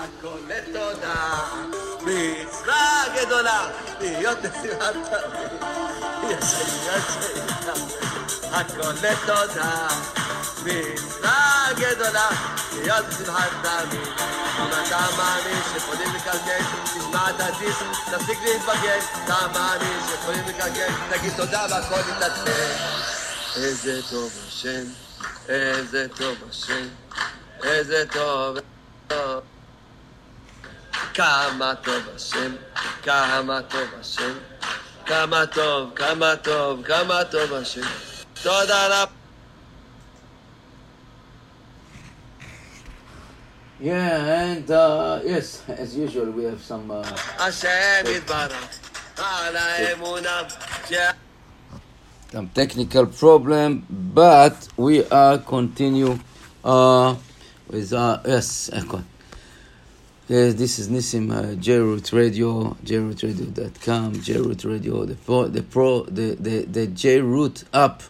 הכל לתודה, מצווה גדולה, להיות נשיאת תמיד. הכל לתודה, מצווה גדולה, להיות בשמחת תמיד. אם אתה מאמין שיכולים לקלקל, תשמע את הדיס, תפסיק להתבגן. אתה מאמין שיכולים לקלקל, תגיד תודה והכל יתנצל. איזה טוב השם, איזה טוב השם, איזה טוב. כמה טוב השם, כמה טוב השם, כמה טוב, כמה טוב, כמה טוב השם. תודה רבה. Yeah, and uh, yes, as usual, we have some. Uh, השם יתברך, על האמונה, ש- some technical problem, but we are continue uh, with uh, yes, echo. Yes, this is Nissim uh, JRoot Radio, JRootRadio.com, JRoot Radio, the pro, the pro, the the the JRoot app,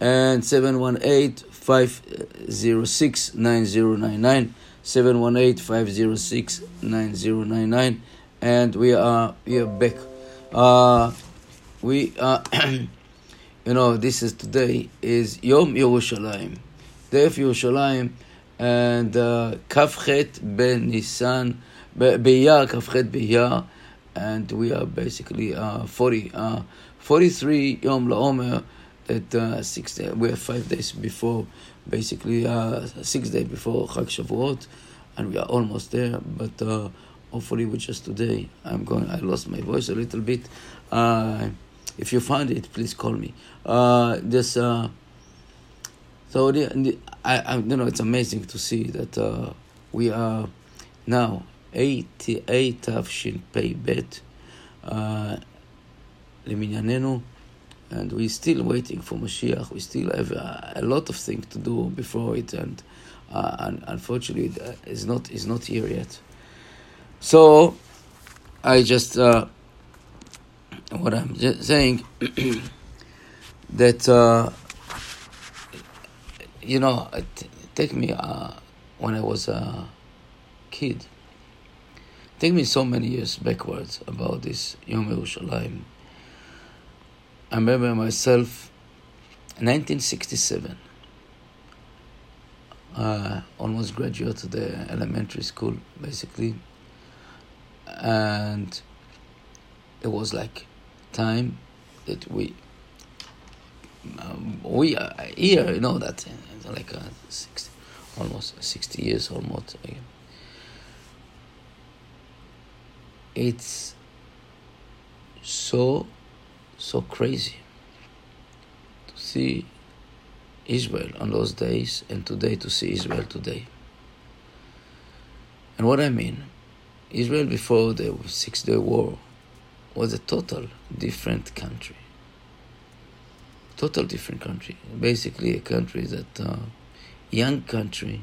and 718-506-9099, 718-506-9099, and we are we are back. Uh, we are. you know, this is today is Yom Yerushalayim, Day of Yerushalayim, and uh, Kafchet Ben Nisan, Be- Be'iyar, Kafchet Be'iyar, and we are basically uh, 40, uh, 43 Yom LaOmer, that uh, six day, we are five days before, basically uh, six days before Chag Shavuot, and we are almost there, but uh, hopefully we just today, I'm going, I lost my voice a little bit. Uh, if you find it, please call me. Uh, this, uh, so the, I, I you know it's amazing to see that uh, we are now 88 Tafshin Pei Bet uh, Leminyanenu, and we're still waiting for Mashiach. We still have a, a lot of things to do before it, and, uh, and unfortunately, it's uh, not is not here yet. So I just uh, what I'm just saying that. Uh, you know it take me uh, when I was a kid take me so many years backwards about this Yom Yerushalayim. I remember myself 1967 uh, almost graduated the elementary school basically. And it was like time that we um, we are here you know that uh, like uh, 60, almost 60 years almost uh, it's so so crazy to see Israel on those days and today to see Israel today and what I mean Israel before the Six Day War was a total different country. Total different country. Basically, a country that uh, young country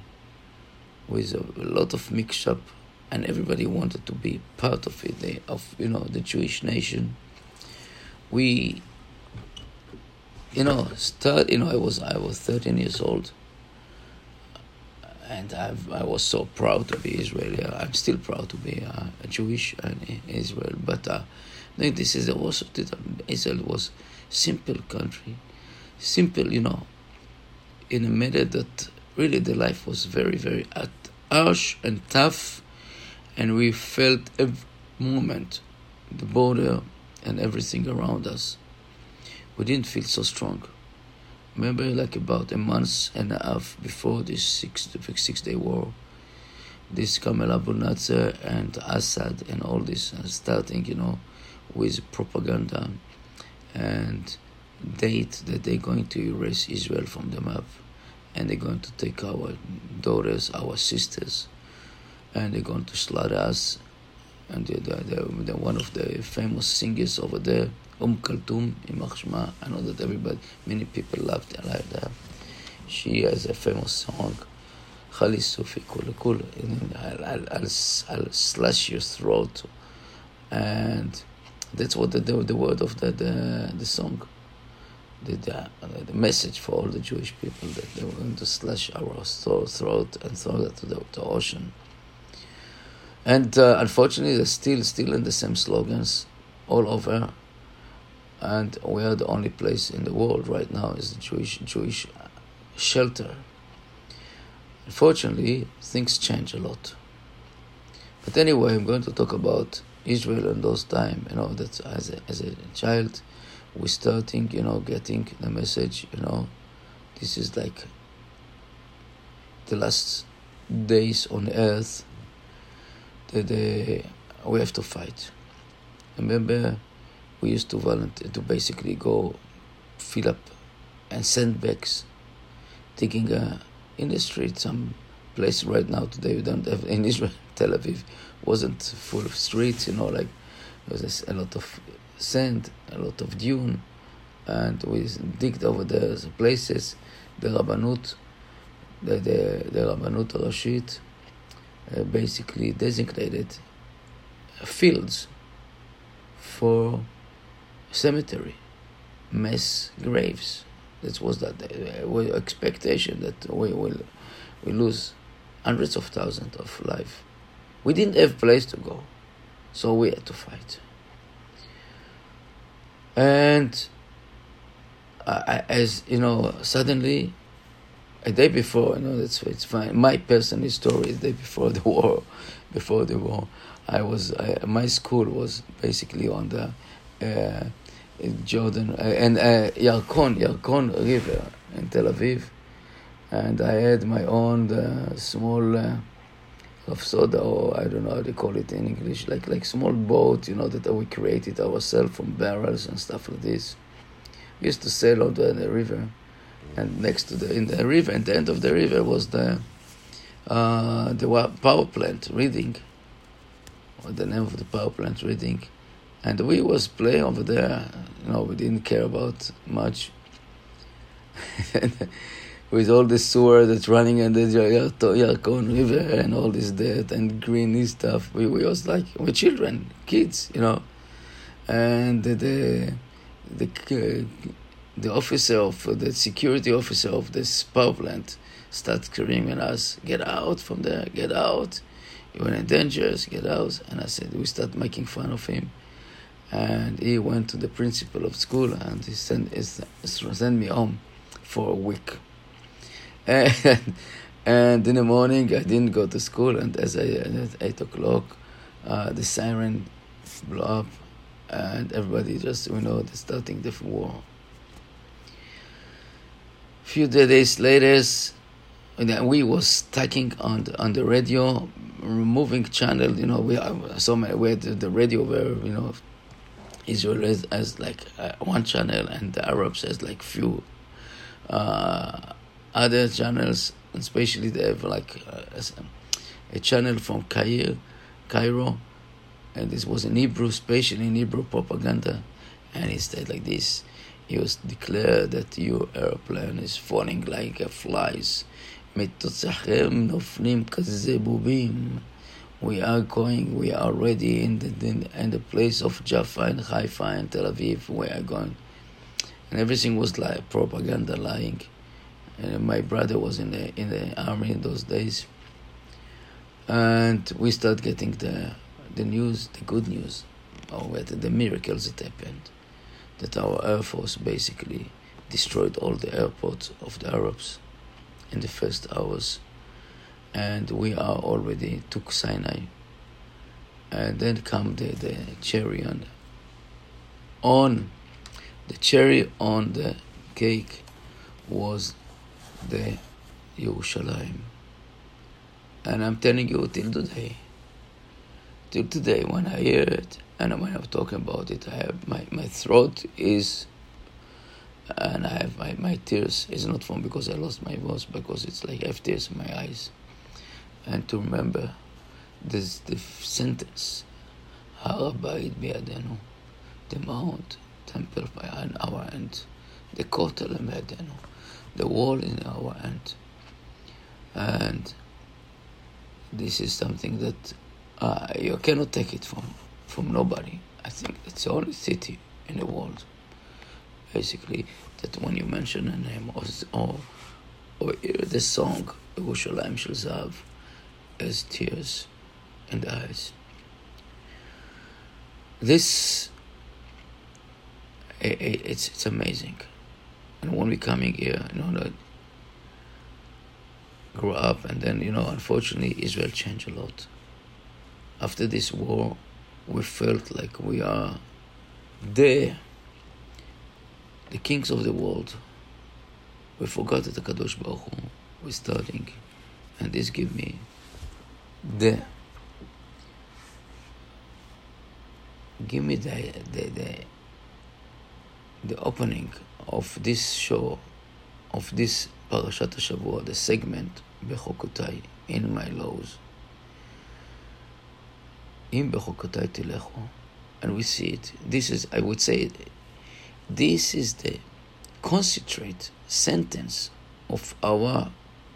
with a, lot of mix up, and everybody wanted to be part of it. They, of you know the Jewish nation. We, you know, start. You know, I was I was thirteen years old. And I've, I was so proud to be Israeli. I'm still proud to be uh, Jewish and Israel. But uh, this is also Israel was simple country, simple, you know, in a manner that really the life was very, very harsh and tough, and we felt every moment the border and everything around us. We didn't feel so strong. Remember, like about a month and a half before this six six day war, this Kamal Abu Nasser and Assad and all this starting, you know, with propaganda and date that they're going to erase Israel from the map and they're going to take our daughters, our sisters, and they're going to slaughter us. And the, the, the, one of the famous singers over there, Umm Kulthum, Imach I know that everybody, many people loved her. She has a famous song, Khalis Sufi Kul Kul, I'll, I'll, I'll slash your throat. And that's what the, the, the word of the, the, the song. The, the, the, message for all the Jewish people that they were going to slash our throat and throw that to the, the ocean. And uh, unfortunately, they're still still in the same slogans all over. And we are the only place in the world right now is the Jewish Jewish shelter. Unfortunately, things change a lot. But anyway, I'm going to talk about Israel in those time. You know that as a, as a child, we starting you know getting the message. You know, this is like the last days on earth that uh, we have to fight. Remember, we used to volunteer to basically go fill up and sandbags, digging uh, in the street some place right now today we don't have in Israel, Tel Aviv wasn't full of streets, you know, like there's a lot of sand, a lot of dune, and we digged over there places, the Rabbanut, the, the, the Rabbanut Rashit uh, basically designated fields for cemetery, mass graves. That was that uh, expectation that we will we lose hundreds of thousands of life. We didn't have place to go, so we had to fight. And I, as you know, suddenly, a day before, you know, that's it's fine. My personal story, the day before the war, before the war, I was I, my school was basically on the uh, Jordan uh, and uh, Yarkon Yarkon River in Tel Aviv, and I had my own uh, small uh, of soda or I don't know how they call it in English, like like small boat, you know, that we created ourselves from barrels and stuff like this. We used to sail on the, the river, and next to the in the river, at the end of the river was the uh, the power plant Reading, or the name of the power plant Reading, and we was playing over there. You know, we didn't care about much. with all the sewer that's running in the Yarkon River and all this dirt and greeny stuff. We, we was like, we're children, kids, you know. And the, the, the, uh, the officer of, the security officer of this power plant starts screaming at us, get out from there, get out. You're in danger, get out. And I said, we start making fun of him. And he went to the principal of school and he sent, he sent me home for a week and, in the morning I didn't go to school and as I at eight o'clock uh, the siren blew up and everybody just you know starting the war. Few days later we was talking on the, on the radio removing channel you know we so many we had the radio where you know Israel has, has like uh, one channel and the Arabs has like few uh, other channels, especially they have like uh, a channel from Cairo, Cairo, and this was in Hebrew, especially in Hebrew propaganda, and he said like this. He was declared that your airplane is falling like a flies. We are going, we are already in the, in, in the place of Jaffa and Haifa and Tel Aviv. We are going. And everything was like propaganda lying. And my brother was in the in the army in those days, and we start getting the the news, the good news, or the miracles that happened, that our air force basically destroyed all the airports of the Arabs in the first hours, and we are already took Sinai. And then come the, the cherry on on the cherry on the cake was the Yerushalayim. And I'm telling you till today, till today when I hear it and when I'm talking about it, I have my, my throat is and I have my, my tears is not from because I lost my voice, because it's like I have tears in my eyes. And to remember this the sentence Har HaBayit Biyadenu, the mount, temple by our end, the kotel Biyadenu the wall in our hand. And this is something that uh, you cannot take it from, from nobody. I think it's the only city in the world, basically, that when you mention a name or, or, or the song, Yerushalayim Shel Zahav, as tears and eyes. This it, it, it's it's amazing, and when we coming here, you know, that grew up, and then you know, unfortunately, Israel changed a lot. After this war, we felt like we are there, the kings of the world. We forgot that the Kadosh Baruch Hu was starting, and this give me the give me the the the, the opening of this show, of this Parashat Shavua, the segment Bechokotai, in my laws. In Bechokotai Tilecho, and we see it. This is, I would say, this is the concentrate sentence of our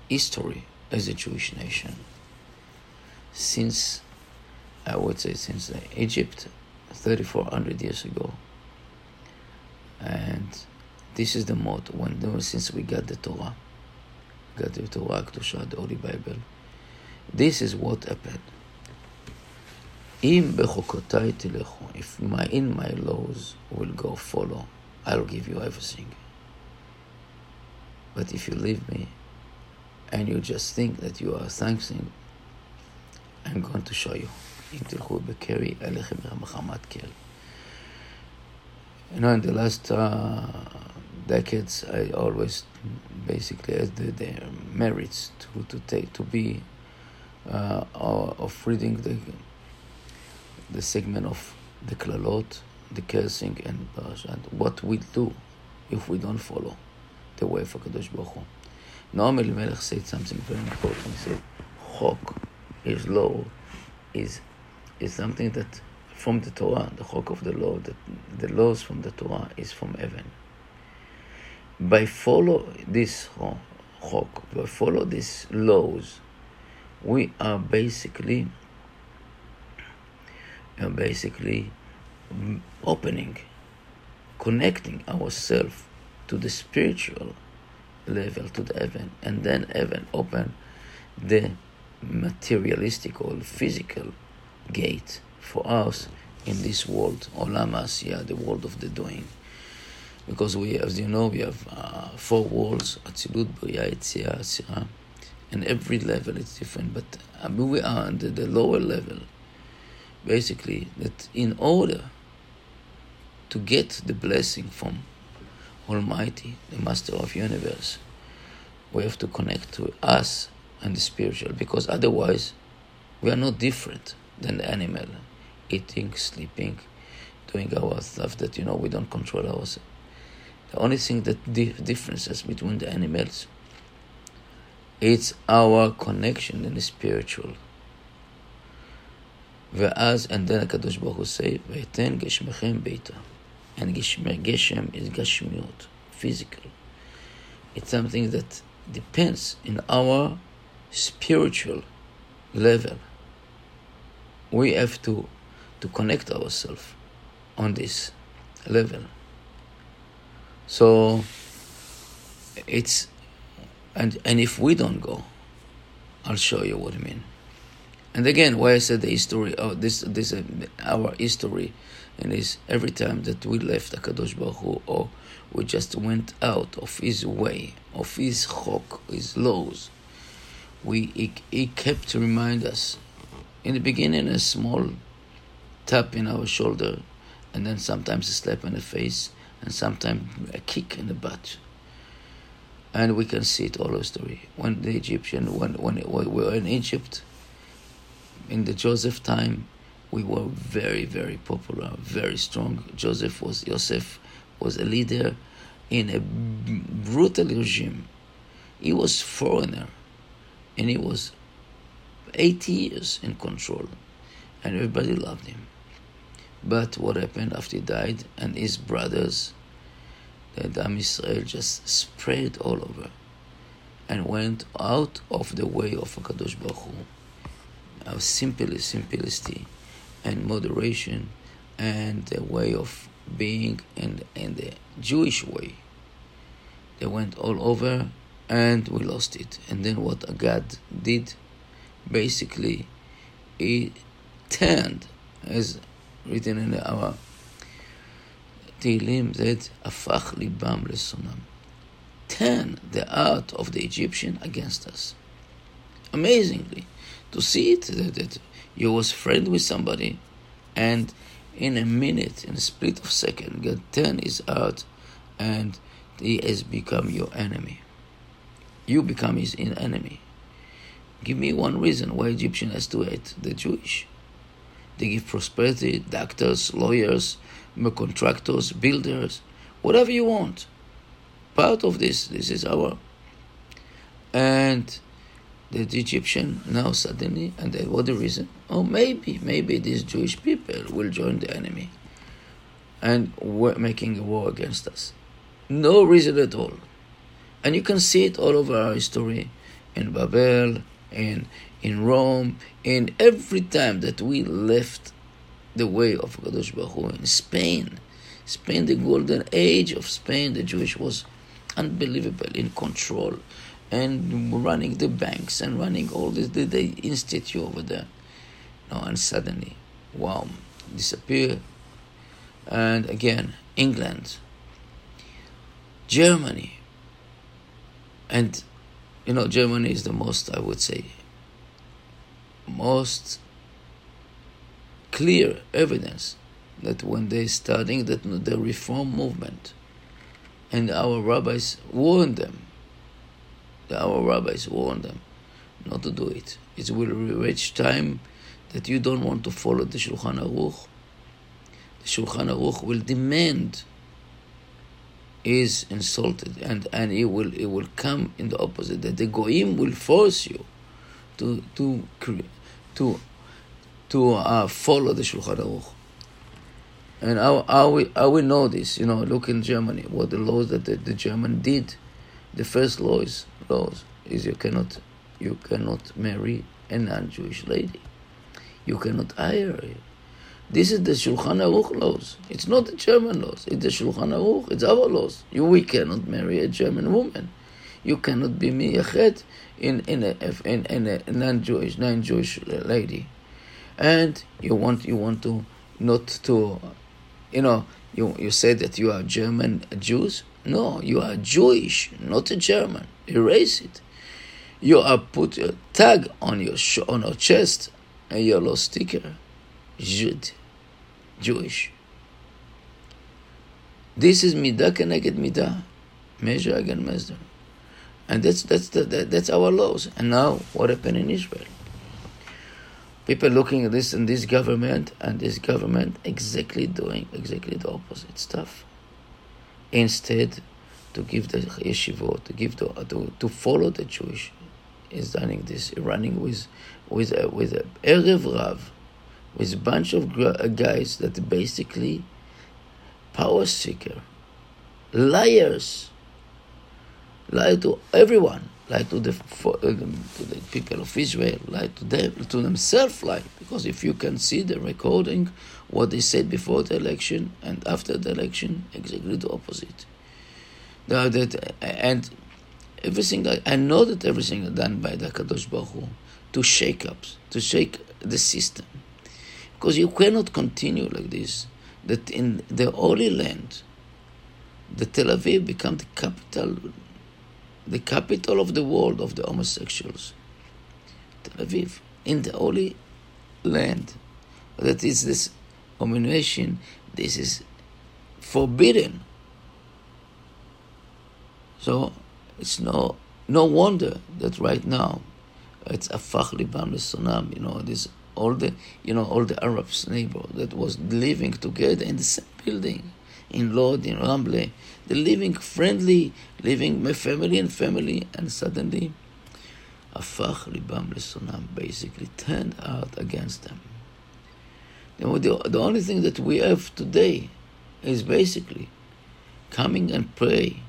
history as a Jewish nation. Since, I would say, since Egypt, 3,400 years ago. And this is the mode when since we got the Torah, got the Torah, Kedusha, the Holy Bible. This is what happened. If my in my laws will go follow, I'll give you everything. But if you leave me and you just think that you are thanking, I'm going to show you. You know, in the last uh, decades, I always basically had the, the merits to, to take to be uh, of reading the the segment of the klalot, the cursing, and. What we do if we don't follow the way of Hakadosh Baruch Hu. Noam Elimelech said something very important. He said, "Chok is law, is is something that from the Torah, the chok of the law, that the laws from the Torah is from heaven. By follow this chok, by follow these laws, we are basically, are basically opening, connecting ourselves to the spiritual level, to the heaven, and then heaven open the materialistic or physical gate for us in this world, Olam Asiyah, the world of the doing. Because we, as you know, we have uh, four worlds, Atzilut, Bria, Asira, and every level is different. But uh, we are on the, the lower level, basically, that in order to get the blessing from Almighty, the Master of Universe, we have to connect to us and the spiritual, because otherwise we are not different than the animal, eating, sleeping, doing our stuff that you know we don't control ourselves. The only thing that di- differences between the animals it's our connection in the spiritual. ואז, and then הקדוש ברוך הוא say, ואתן גשמכם ביתה. And geshem is gashmiut, physical. It's something that depends in our spiritual level we have to to connect ourselves on this level. So it's and and if we don't go, I'll show you what I mean. And again, why I said the history of this this uh, our history, and is every time that we left Hakadosh Baruch Hu, or we just went out of His way, of His chok, His laws, we he, he kept to remind us in the beginning a small tap in our shoulder, and then sometimes a slap in the face, and sometimes a kick in the butt. And we can see it all the story. When the Egyptian, when, when we were in Egypt, in the Joseph time, we were very, very popular, very strong. Joseph was, Joseph was a leader in a brutal regime. He was foreigner, and he was 80 years in control, and everybody loved him. But what happened after he died, and his brothers, the Am Israel just spread all over and went out of the way of Hakadosh Baruch Hu, of simplicity, simplicity and moderation, and the way of being in, in the Jewish way. They went all over, and we lost it. And then what God did basically he turned, as written in our Tehillim, that afach libam lesonam. Turn the heart of the Egyptian against us. Amazingly, to see it that, that you was friend with somebody, and in a minute, in a split of second, God turn his heart, and he has become your enemy. You become his enemy. Give me one reason why Egyptian has to hate the Jewish. They give prosperity, doctors, lawyers, contractors, builders, whatever you want. Part of this, this is our. And the Egyptian now suddenly, and they, what the reason? Oh, maybe, maybe these Jewish people will join the enemy and we're making a war against us. No reason at all. And you can see it all over our history in Babel, in, in Rome, in every time that we left the way of Kadosh Baruch Hu. In Spain, Spain, the golden age of Spain, the Jewish was unbelievable in control and running the banks and running all this, the, the institute over there. No, and suddenly, wow, disappear. And again, England, Germany, and you know, Germany is the most, I would say, most clear evidence that when they starting that the reform movement, and our rabbis warned them, our rabbis warned them not to do it. It will reach time that you don't want to follow the Shulchan Aruch. The Shulchan Aruch will demand is insulted and, and it will it will come in the opposite that the goyim will force you to to to to uh, follow the Shulchan Aruch. And how, how, we, how we know this, you know, look in Germany, what the laws that the, the German did. The first laws laws is you cannot you cannot marry a non-Jewish lady. You cannot hire her. This is the Shulchan Aruch laws. It's not the German laws. It's the Shulchan Aruch. It's our laws. You, we cannot marry a German woman. You cannot be miyachet in in a in, in a non-Jewish non-Jewish lady, and you want you want to not to, you know, you you say that you are German Jews. No, you are Jewish, not a German. Erase it. You are put a tag on your sh- on your chest, a yellow sticker, Jud, Jewish. This is midah keneged midah, measure against measure, and that's that's the, that, that's our laws. And now, what happened in Israel? People looking at this and this government and this government exactly doing exactly the opposite stuff. Instead, to give the yeshiva, to give the to, to follow the Jewish, is running this, running with with a, with a erev rav, with a bunch of uh, guys that basically power seeker, liars, lie to everyone, lie to the uh, to the people of Israel, lie to them, to themselves, lie because if you can see the recording, what they said before the election and after the election, exactly the opposite that, and everything, I, I know that everything is done by the Kadosh Baruch Hu to shake up, to shake the system. Because you cannot continue like this, that in the Holy Land, the Tel Aviv become the capital, the capital of the world of the homosexuals. Tel Aviv, in the Holy Land. That is this abomination, this is forbidden so it's no no wonder that right now it's afach libam lesunam. You know this all the you know all the Arabs neighbor that was living together in the same building in Lod in Ramla, they're living friendly, living my family and family, and suddenly afach libam lesunam basically turned out against them. You know, the, the only thing that we have today is basically coming and pray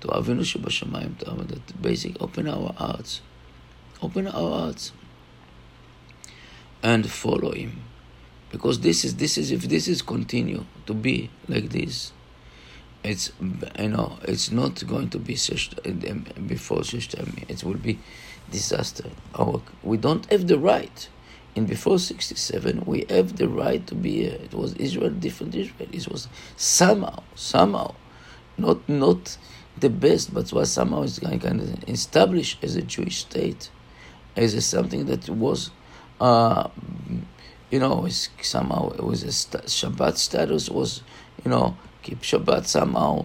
to Avinu Shebashamayim, to that basic, open our hearts, open our hearts, and follow Him, because this is this is if this is continue to be like this, it's you know it's not going to be before It will be disaster. Our we don't have the right. in before 67, we have the right to be here. It was Israel, different Israel. It was somehow, somehow, not not the best, but was somehow is kind of established as a Jewish state, as a, something that was, uh, you know, somehow it was a st- Shabbat status was, you know, keep Shabbat somehow,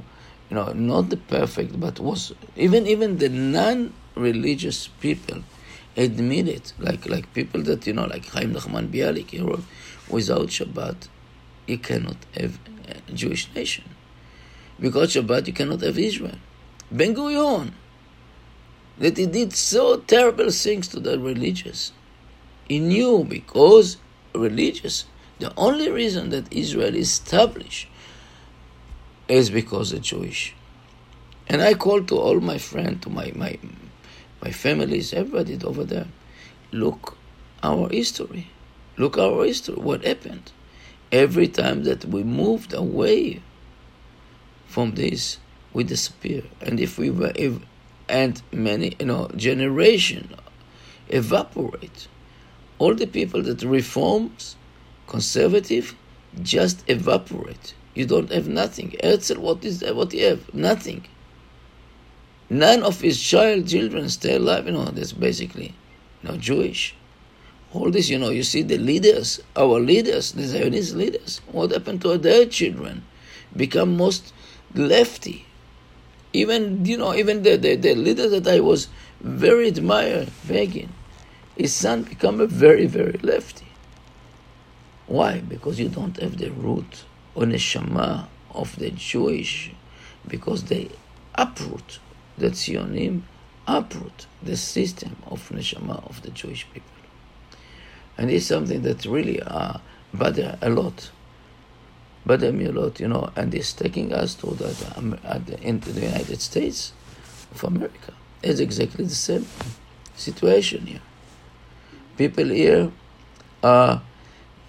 you know, not the perfect, but was even even the non-religious people admit it, like like people that you know, like Chaim Nachman Bialik, he wrote, without Shabbat, you cannot have a Jewish nation. Because Shabbat, you cannot have Israel. Ben Gurion, that he did so terrible things to the religious. He knew because religious, the only reason that Israel is established is because of Jewish. And I call to all my friends, to my, my my families, everybody over there. Look our history. Look our history. What happened? Every time that we moved away from this, we disappear. And if we were, if, and many, you know, generation evaporate. All the people that reforms, conservative, just evaporate. You don't have nothing. Herzl, what is? What you have? Nothing. None of his child children stay alive. You know, that's basically, you know, Jewish. All this, you know, you see the leaders, our leaders, the Zionist leaders. What happened to their children? Become most lefty. Even, you know, even the, the, the leader that I was very admire, Begin, his son become a very, very lefty. Why? Because you don't have the root or neshama of the Jewish, because they uproot the Zionim uproot the system of neshama of the Jewish people. And it's something that really uh, bother a lot. Bother me a lot, you know, and it's taking us to the, the, into the United States of America. It's exactly the same situation here. People here are,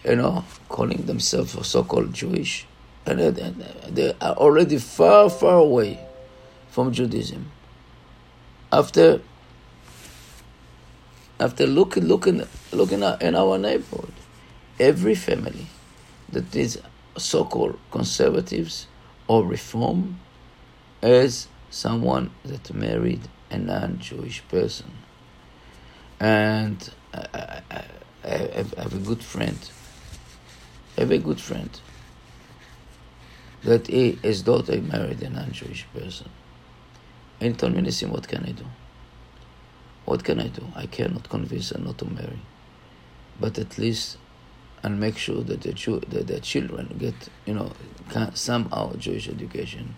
you know, calling themselves so-called Jewish, and they are already far, far away from Judaism after after looking looking looking in our neighborhood, every family that is so-called conservatives or reform is someone that married a non-Jewish person. And I, have a good friend. I have a good friend that he, his daughter married a non-Jewish person. And told me, listen, what can I do? What can I do? I cannot convince her not to marry. But at least and make sure that the, that the children get, you know, somehow Jewish education.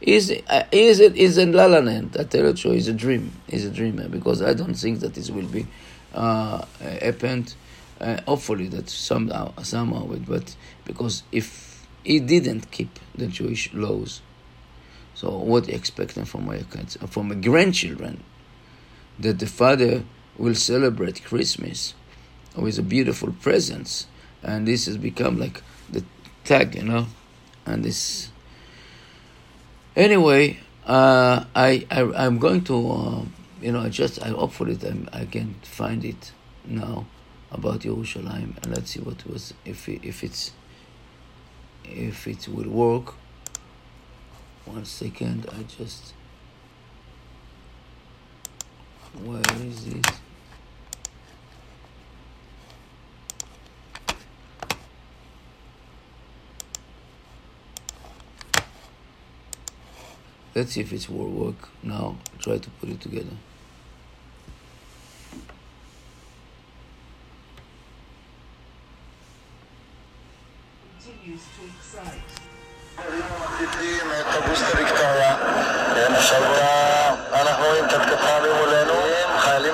Is uh, is it is in La La Land? I tell you, is a dream. Is a dream because I don't think that this will be uh, happened. Uh, hopefully that somehow somehow, but because if he didn't keep the Jewish laws, so what expecting from my kids, from my grandchildren, that the father will celebrate Christmas with a beautiful presents, and this has become like the tag, you know, and this. Anyway, uh, I, I I'm going to, uh, you know, I just I hopefully I can find it now about Yerushalayim, and let's see what was if if it's if it will work. One second I just where is this let's see if it's will work now. Try to put it together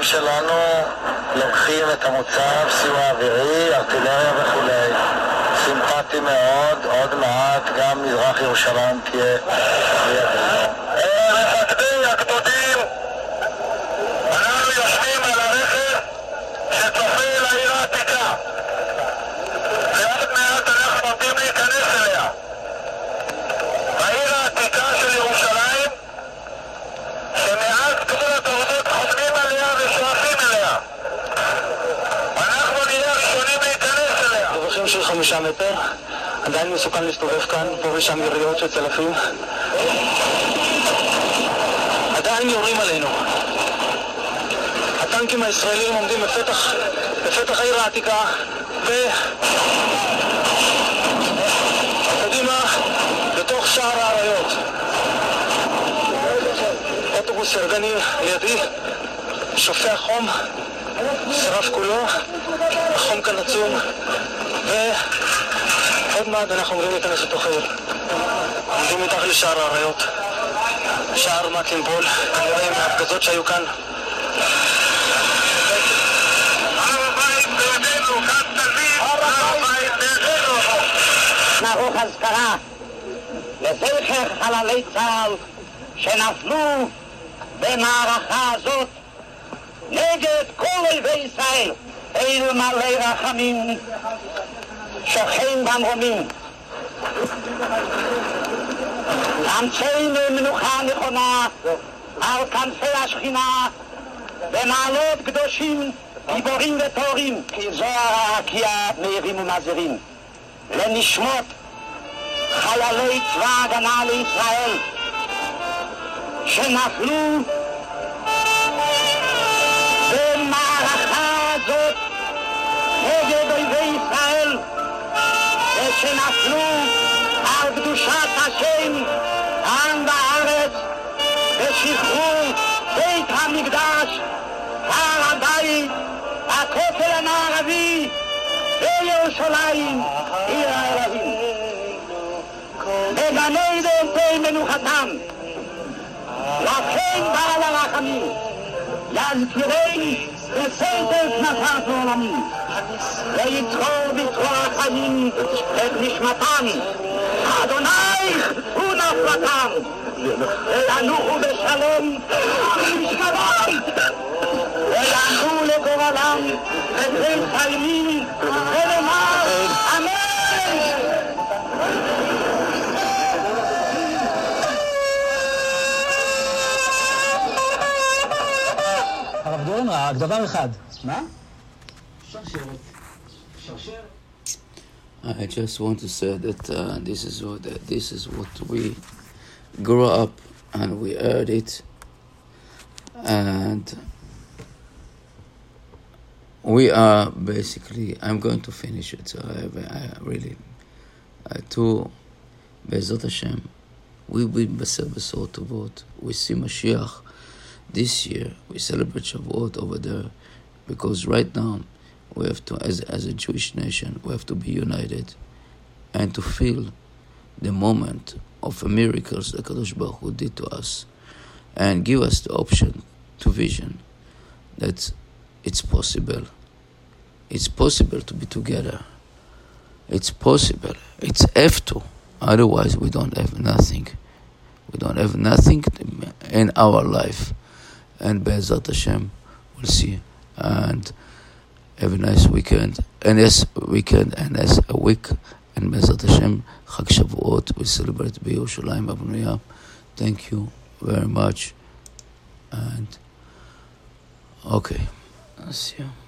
שלנו לוקחים את המוצב, סיוע אווירי, ארטילריה וכולי. סימפטי מאוד, עוד מעט גם מזרח ירושלים תהיה. מפקדי הגדודים, אנחנו יושבים על הרכב שצופה לעיר העתיקה. ועוד מעט אנחנו עומדים להיכנס אליה. העיר העתיקה של ירושלים, שמאז גבול התורדות חולמים עליה ושואפים אליה. אנחנו נהיה חמישה מטר, עדיין מסוכן להסתובב כאן, פה ושם יריות של צלפים. עדיין יורים עלינו. הטנקים הישראלים עומדים בפתח, בפתח העיר העתיקה, ו... קדימה, לתוך שער האריות. אוטובוס סרגני לידי, שופע חום, שרף כולו, החום כאן עצום, ועוד מעט אנחנו עומדים להיכנס לתוך העיר. עומדים מתחת לשער האריות. שער מקלינפול, כנראה עם ההפגזות שהיו כאן. נערוך אזכרה לזכר חללי צה"ל שנפלו במערכה הזאת נגד כל אויבי ישראל. אלו מלא רחמים, שוכן במרומים. אמצנו מנוחה נכונה על כנפי השכינה במעלות קדושים, גיבורים וטהורים, כי זוהר הרקיע מאירים ומזהירים. לנשמות חיילי צבא ההגנה לישראל שנפלו במערכה הזאת נגד אויבי ישראל ושנפלו על קדושת השם העם בארץ ושחרור בית המקדש, הר הבית, הכותל המערבי וירושלים, עיר האלוהים. בגני דלתי מנוחתם, לכן בעל הרחמים, ינקירי בסדר כנפת העולמים, ויצרור בצרור החיים את נשמתם, אדוני הוא נפלתם, וינוחו בשלום ומשכבם, וינוחו לגורלם בברית חיילים, ונאמר אמן. הרב דורון, רק דבר אחד. מה? שרשרת. שרשרת. I just want to say that uh, this is what uh, this is what we grew up and we heard it, and we are basically. I'm going to finish it. So I, I really uh, to Bezat Hashem. We will Beser Besor Tovot. We see Mashiach this year. We celebrate Shavuot over there because right now we have to, as, as a Jewish nation, we have to be united and to feel the moment of the miracles that Kadosh Baruch Hu did to us and give us the option to vision that it's possible. It's possible to be together. It's possible. It's have to. Otherwise, we don't have nothing. We don't have nothing in our life. And Be'ezat Hashem, we'll see. And have a nice weekend. And yes, weekend and as a week. And Be'ezat Hashem, Chag Shavuot, we celebrate B'Yerushalayim Abnuya. Thank you very much. And okay, see you.